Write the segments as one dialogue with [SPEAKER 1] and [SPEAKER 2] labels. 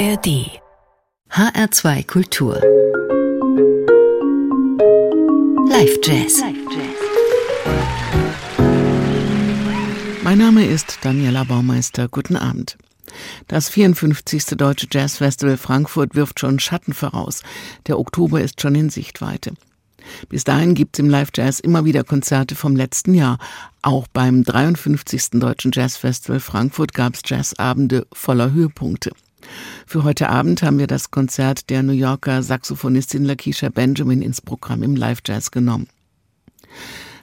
[SPEAKER 1] ARD HR2 Kultur Live Jazz
[SPEAKER 2] Mein Name ist Daniela Baumeister. Guten Abend. Das 54. Deutsche Jazzfestival Frankfurt wirft schon Schatten voraus. Der Oktober ist schon in Sichtweite. Bis dahin gibt es im Live Jazz immer wieder Konzerte vom letzten Jahr. Auch beim 53. Deutschen Jazzfestival Frankfurt gab es Jazzabende voller Höhepunkte. Für heute Abend haben wir das Konzert der New Yorker Saxophonistin Lakeisha Benjamin ins Programm im Live Jazz genommen.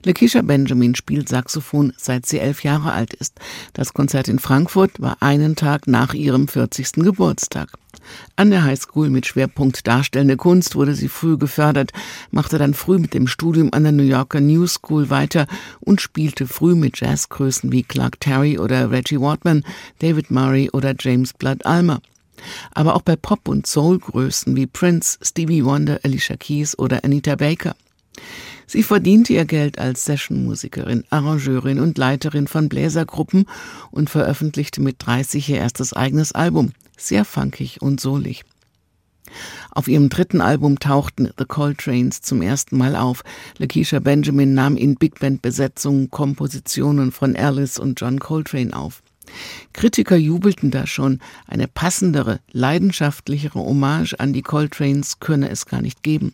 [SPEAKER 2] Lakeisha Benjamin spielt Saxophon seit sie elf Jahre alt ist. Das Konzert in Frankfurt war einen Tag nach ihrem 40. Geburtstag. An der Highschool mit Schwerpunkt Darstellende Kunst wurde sie früh gefördert, machte dann früh mit dem Studium an der New Yorker New School weiter und spielte früh mit Jazzgrößen wie Clark Terry oder Reggie Wortman, David Murray oder James Blood Almer. Aber auch bei Pop- und Soul-Größen wie Prince, Stevie Wonder, Alicia Keys oder Anita Baker. Sie verdiente ihr Geld als Sessionmusikerin, Arrangeurin und Leiterin von Bläsergruppen und veröffentlichte mit 30 ihr erstes eigenes Album, sehr funkig und solig. Auf ihrem dritten Album tauchten The Coltranes zum ersten Mal auf. Lakeisha Benjamin nahm in Big Band Besetzungen Kompositionen von Alice und John Coltrane auf. Kritiker jubelten da schon, eine passendere, leidenschaftlichere Hommage an die Coltranes könne es gar nicht geben.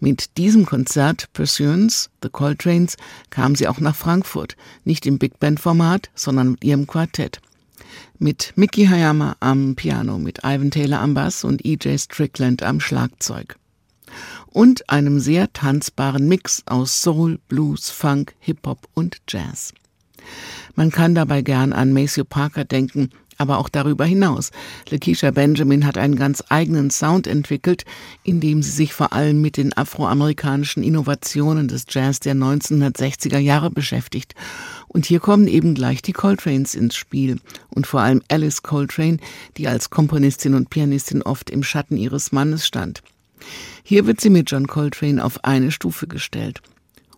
[SPEAKER 2] Mit diesem Konzert Pursuance, The Coltranes, kam sie auch nach Frankfurt, nicht im Big Band Format, sondern mit ihrem Quartett. Mit Mickey Hayama am Piano, mit Ivan Taylor am Bass und E.J. Strickland am Schlagzeug. Und einem sehr tanzbaren Mix aus Soul, Blues, Funk, Hip-Hop und Jazz. Man kann dabei gern an Maceo Parker denken, aber auch darüber hinaus. Lakeisha Benjamin hat einen ganz eigenen Sound entwickelt, in dem sie sich vor allem mit den afroamerikanischen Innovationen des Jazz der 1960er Jahre beschäftigt. Und hier kommen eben gleich die Coltranes ins Spiel und vor allem Alice Coltrane, die als Komponistin und Pianistin oft im Schatten ihres Mannes stand. Hier wird sie mit John Coltrane auf eine Stufe gestellt,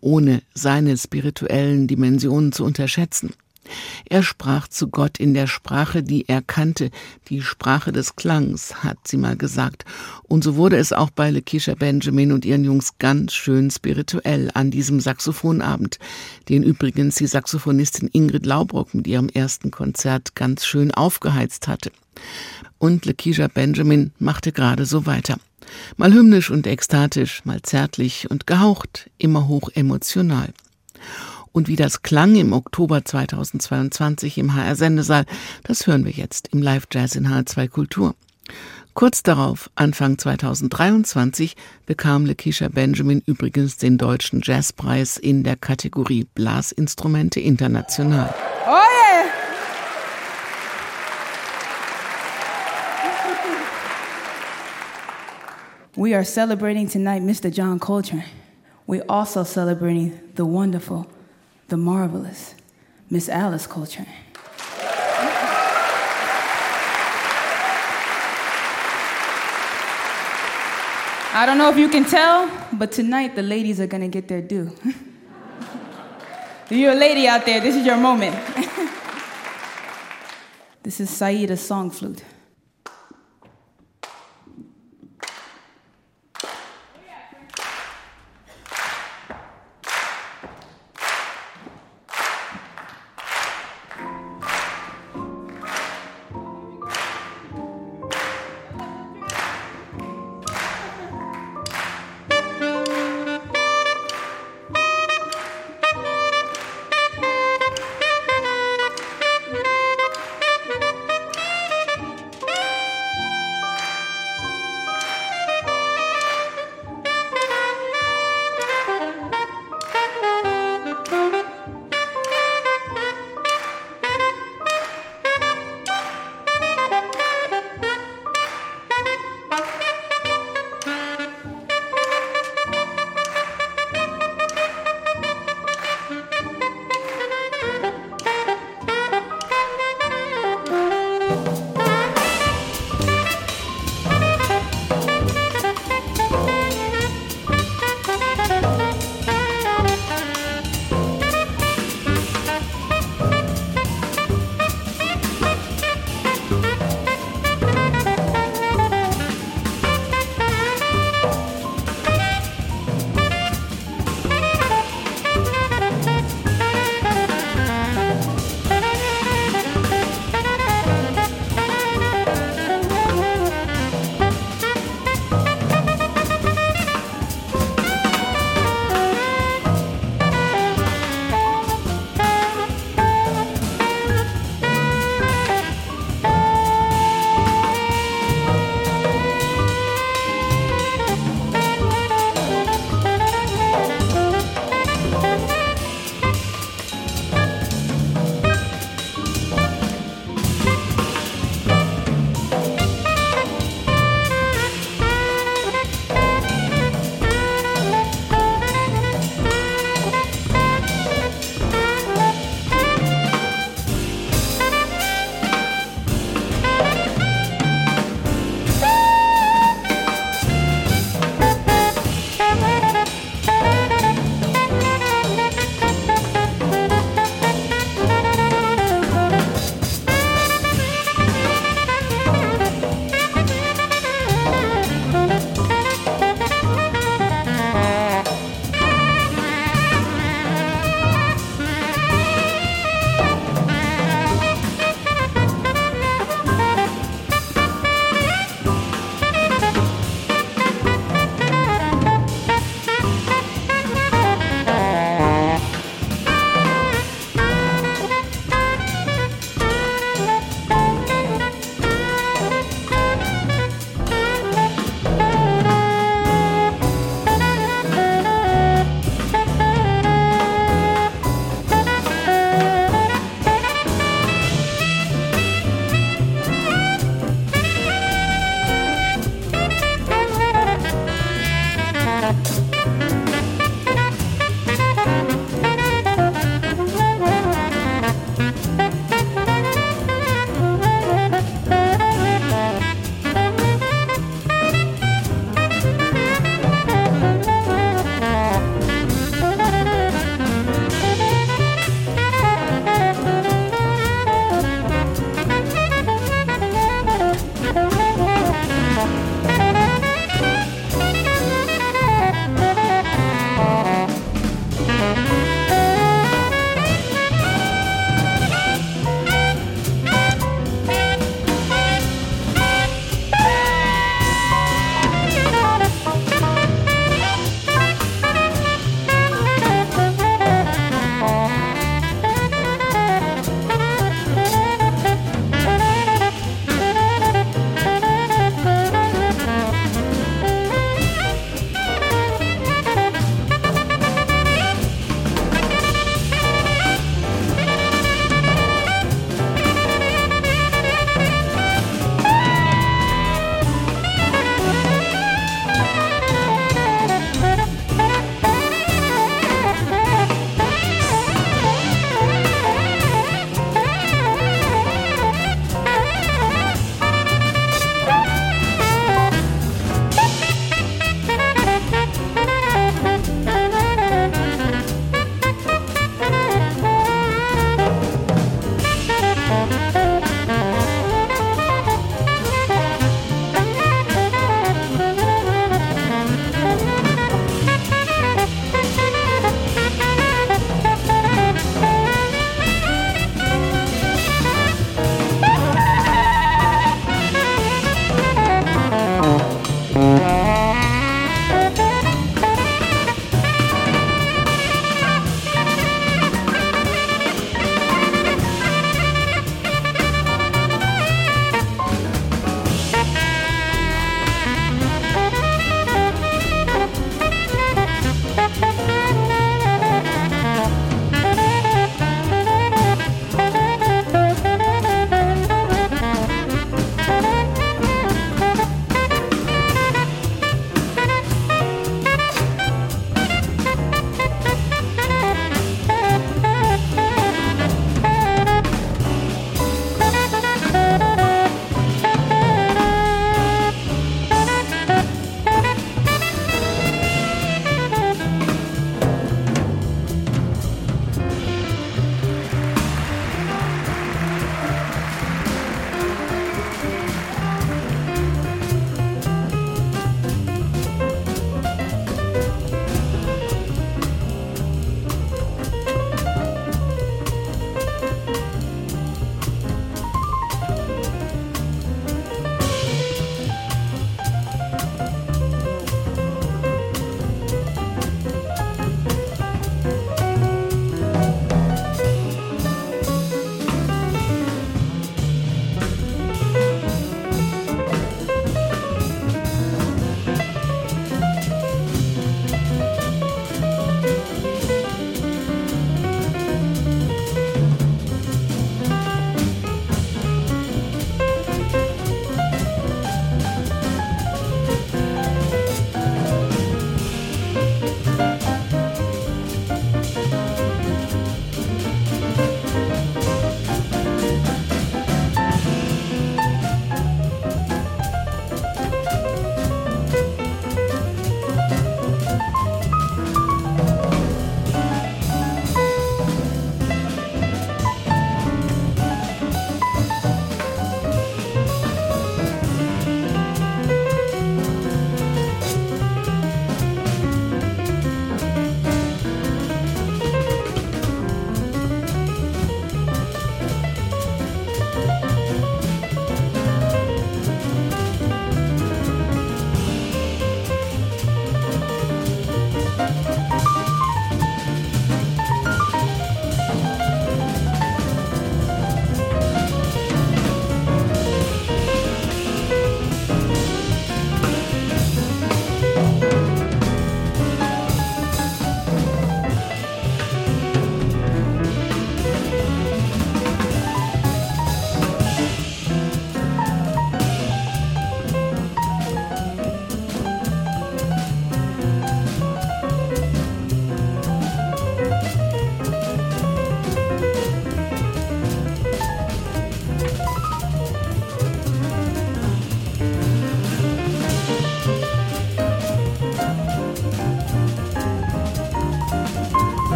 [SPEAKER 2] ohne seine spirituellen Dimensionen zu unterschätzen. Er sprach zu Gott in der Sprache, die er kannte, die Sprache des Klangs, hat sie mal gesagt. Und so wurde es auch bei Lakeisha Benjamin und ihren Jungs ganz schön spirituell an diesem Saxophonabend, den übrigens die Saxophonistin Ingrid Laubrock mit ihrem ersten Konzert ganz schön aufgeheizt hatte. Und Lakeisha Benjamin machte gerade so weiter. Mal hymnisch und ekstatisch, mal zärtlich und gehaucht, immer hoch emotional und wie das klang im Oktober 2022 im HR Sendesaal, das hören wir jetzt im Live Jazz in HR2 Kultur. Kurz darauf, Anfang 2023, bekam Lakeisha Benjamin übrigens den deutschen Jazzpreis in der Kategorie Blasinstrumente international. Oh yeah.
[SPEAKER 3] We are celebrating tonight Mr. John Coltrane. We're also celebrating the wonderful the marvelous Miss Alice Coltrane. I don't know if you can tell, but tonight the ladies are gonna get their due. you're a lady out there, this is your moment. this is Saida's song flute.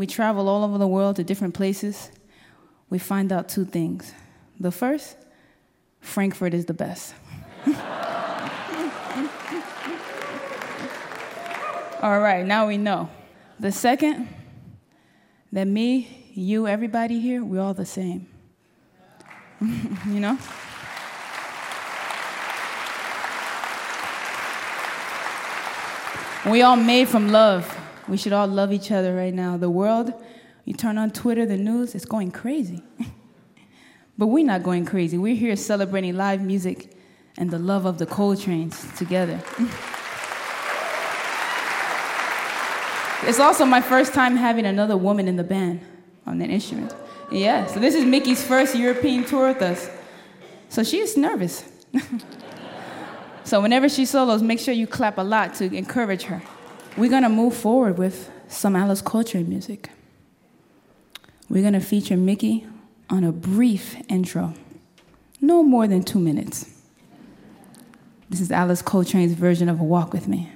[SPEAKER 3] We travel all over the world to different places, we find out two things. The first, Frankfurt is the best. all right, now we know. The second, that me, you, everybody here, we're all the same. you know? We all made from love. We should all love each other right now. The world, you turn on Twitter, the news, it's going crazy. but we're not going crazy. We're here celebrating live music and the love of the Coltrane's together. It's also my first time having another woman in the band on an instrument. Yeah, so this is Mickey's first European tour with us. So she's nervous. so whenever she solos, make sure you clap a lot to encourage her. We're gonna move forward with some Alice Coltrane music. We're gonna feature Mickey on a brief intro, no more than two minutes. This is Alice Coltrane's version of A Walk With Me.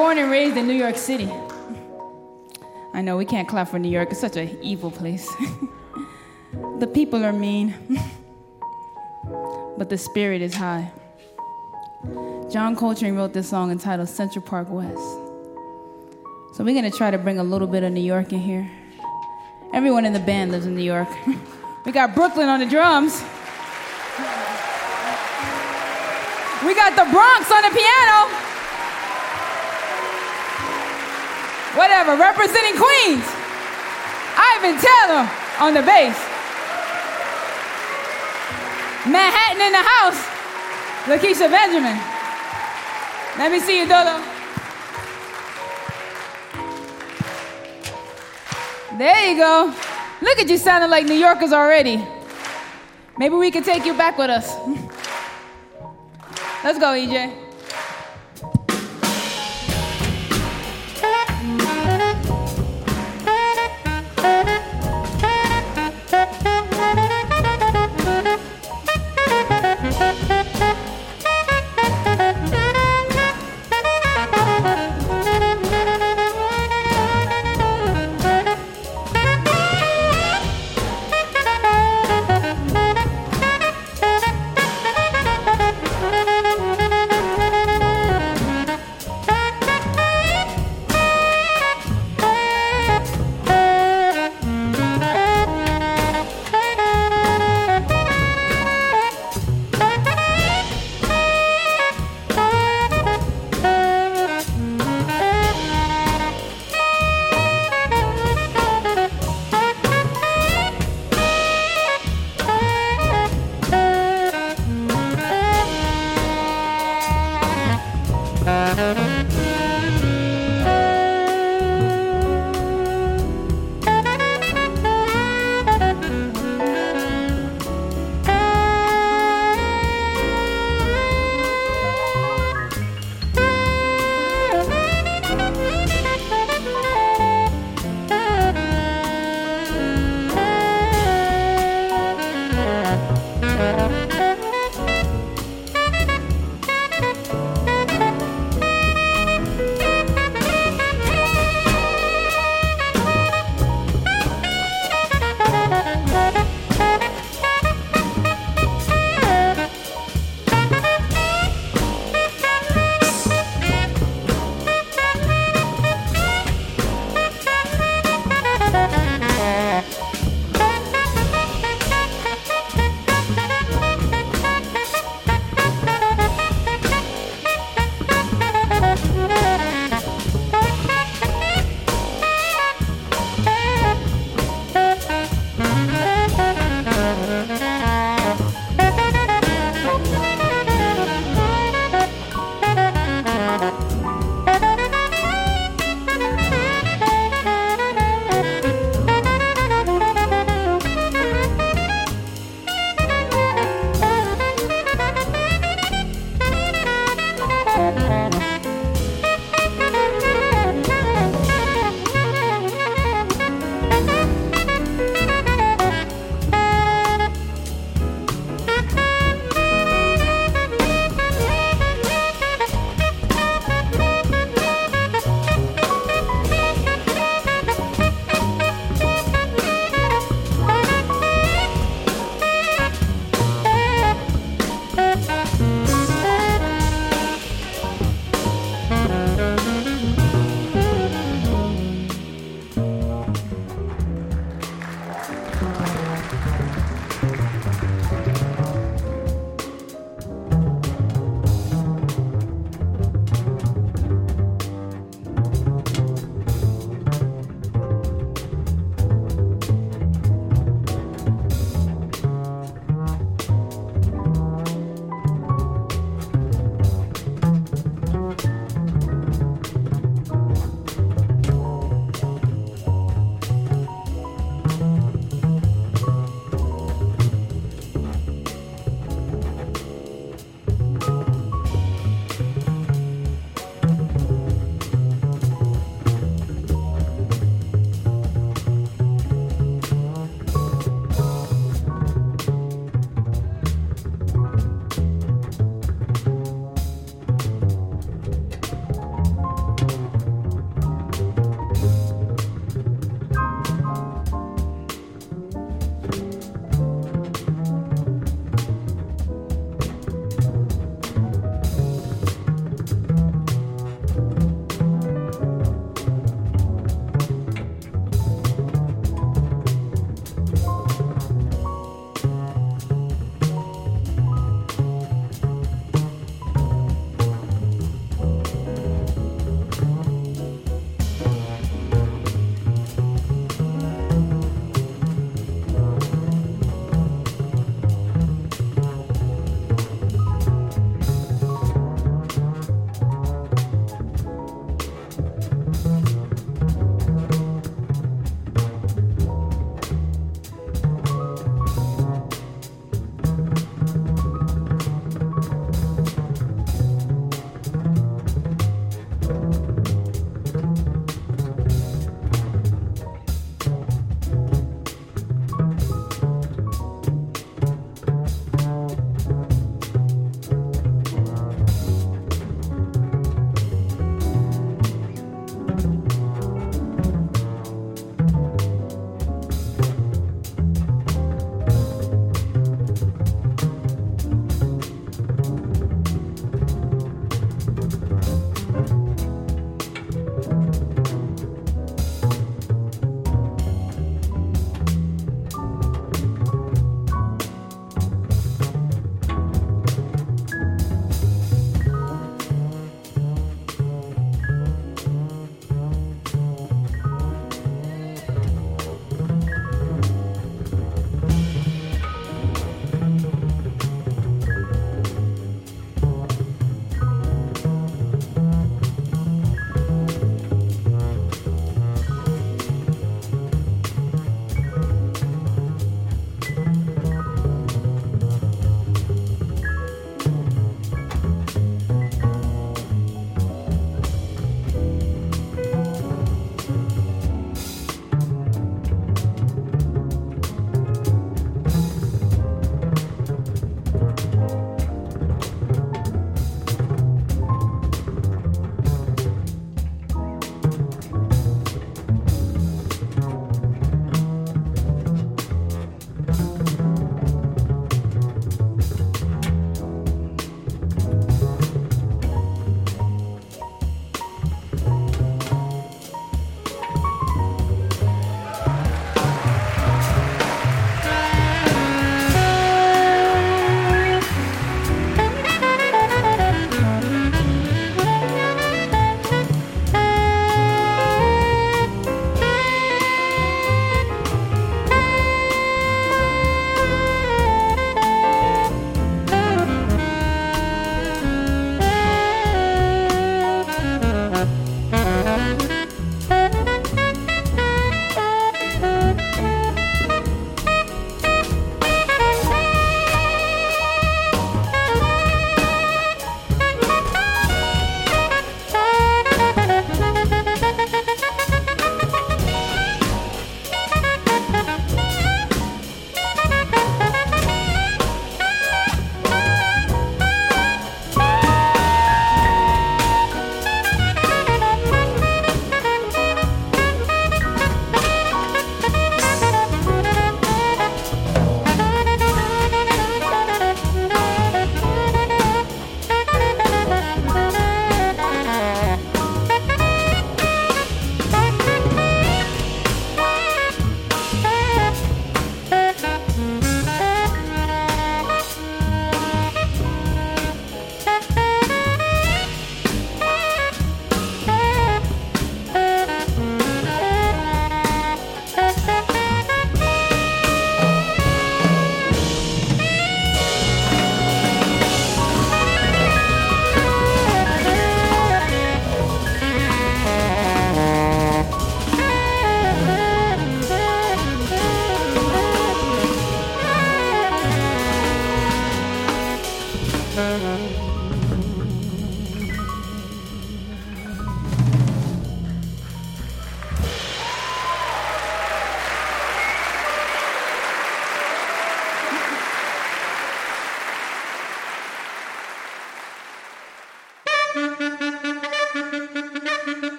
[SPEAKER 3] Born and raised in New York City. I know we can't clap for New York, it's such an evil place. the people are mean, but the spirit is high. John Coltrane wrote this song entitled Central Park West. So we're gonna try to bring a little bit of New York in here. Everyone in the band lives in New York. we got Brooklyn on the drums. We got the Bronx on the piano. Whatever, representing Queens. Ivan Taylor on the bass. Manhattan in the house. Lakeisha Benjamin. Let me see you, Dolo. There you go. Look at you sounding like New Yorkers already. Maybe we can take you back with us. Let's go, EJ.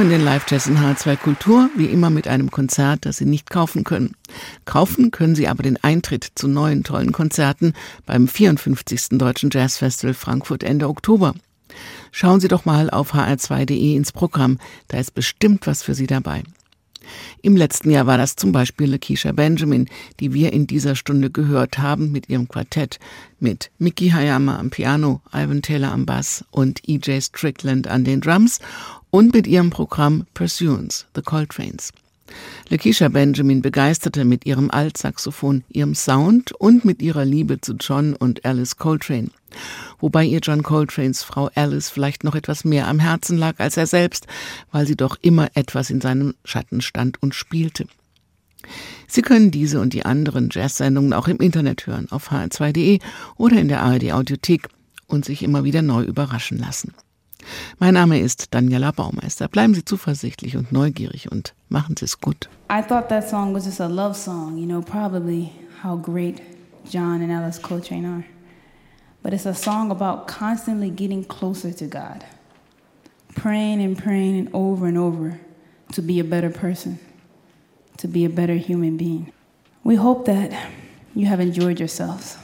[SPEAKER 2] Hören den Live-Jazz in H2 Kultur, wie immer mit einem Konzert, das Sie nicht kaufen können. Kaufen können Sie aber den Eintritt zu neuen tollen Konzerten beim 54. Deutschen Jazz Festival Frankfurt Ende Oktober. Schauen Sie doch mal auf hr2.de ins Programm, da ist bestimmt was für Sie dabei. Im letzten Jahr war das zum Beispiel Lakeisha Benjamin, die wir in dieser Stunde gehört haben mit ihrem Quartett mit Mickey Hayama am Piano, Ivan Taylor am Bass und E.J. Strickland an den Drums und mit ihrem Programm Pursuance, The Coltranes. Lakeisha Benjamin begeisterte mit ihrem Altsaxophon, ihrem Sound und mit ihrer Liebe zu John und Alice Coltrane. Wobei ihr John Coltranes Frau Alice vielleicht noch etwas mehr am Herzen lag als er selbst, weil sie doch immer etwas in seinem Schatten stand und spielte. Sie können diese und die anderen Jazz-Sendungen auch im Internet hören, auf hr2.de oder in der ARD Audiothek und sich immer wieder neu überraschen lassen. Mein Name ist Daniela Baumeister. Bleiben Sie zuversichtlich und neugierig und machen Sie es gut.
[SPEAKER 3] I thought that song was just a love song, you know, probably how great John and Alice Coltrane are. But it's a song about constantly getting closer to God, praying and praying and over and over to be a better person, to be a better human being. We hope that you have enjoyed yourselves.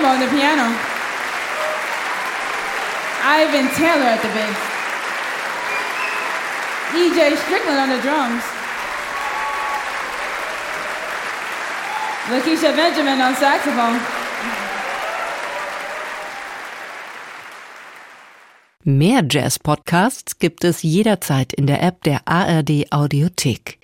[SPEAKER 3] Hayama on the piano. Ivan Taylor at the bass. E.J. Strickland on the drums. Lakeisha Benjamin on saxophone.
[SPEAKER 1] Mehr Jazz-Podcasts gibt es jederzeit in der App der ARD Audiothek.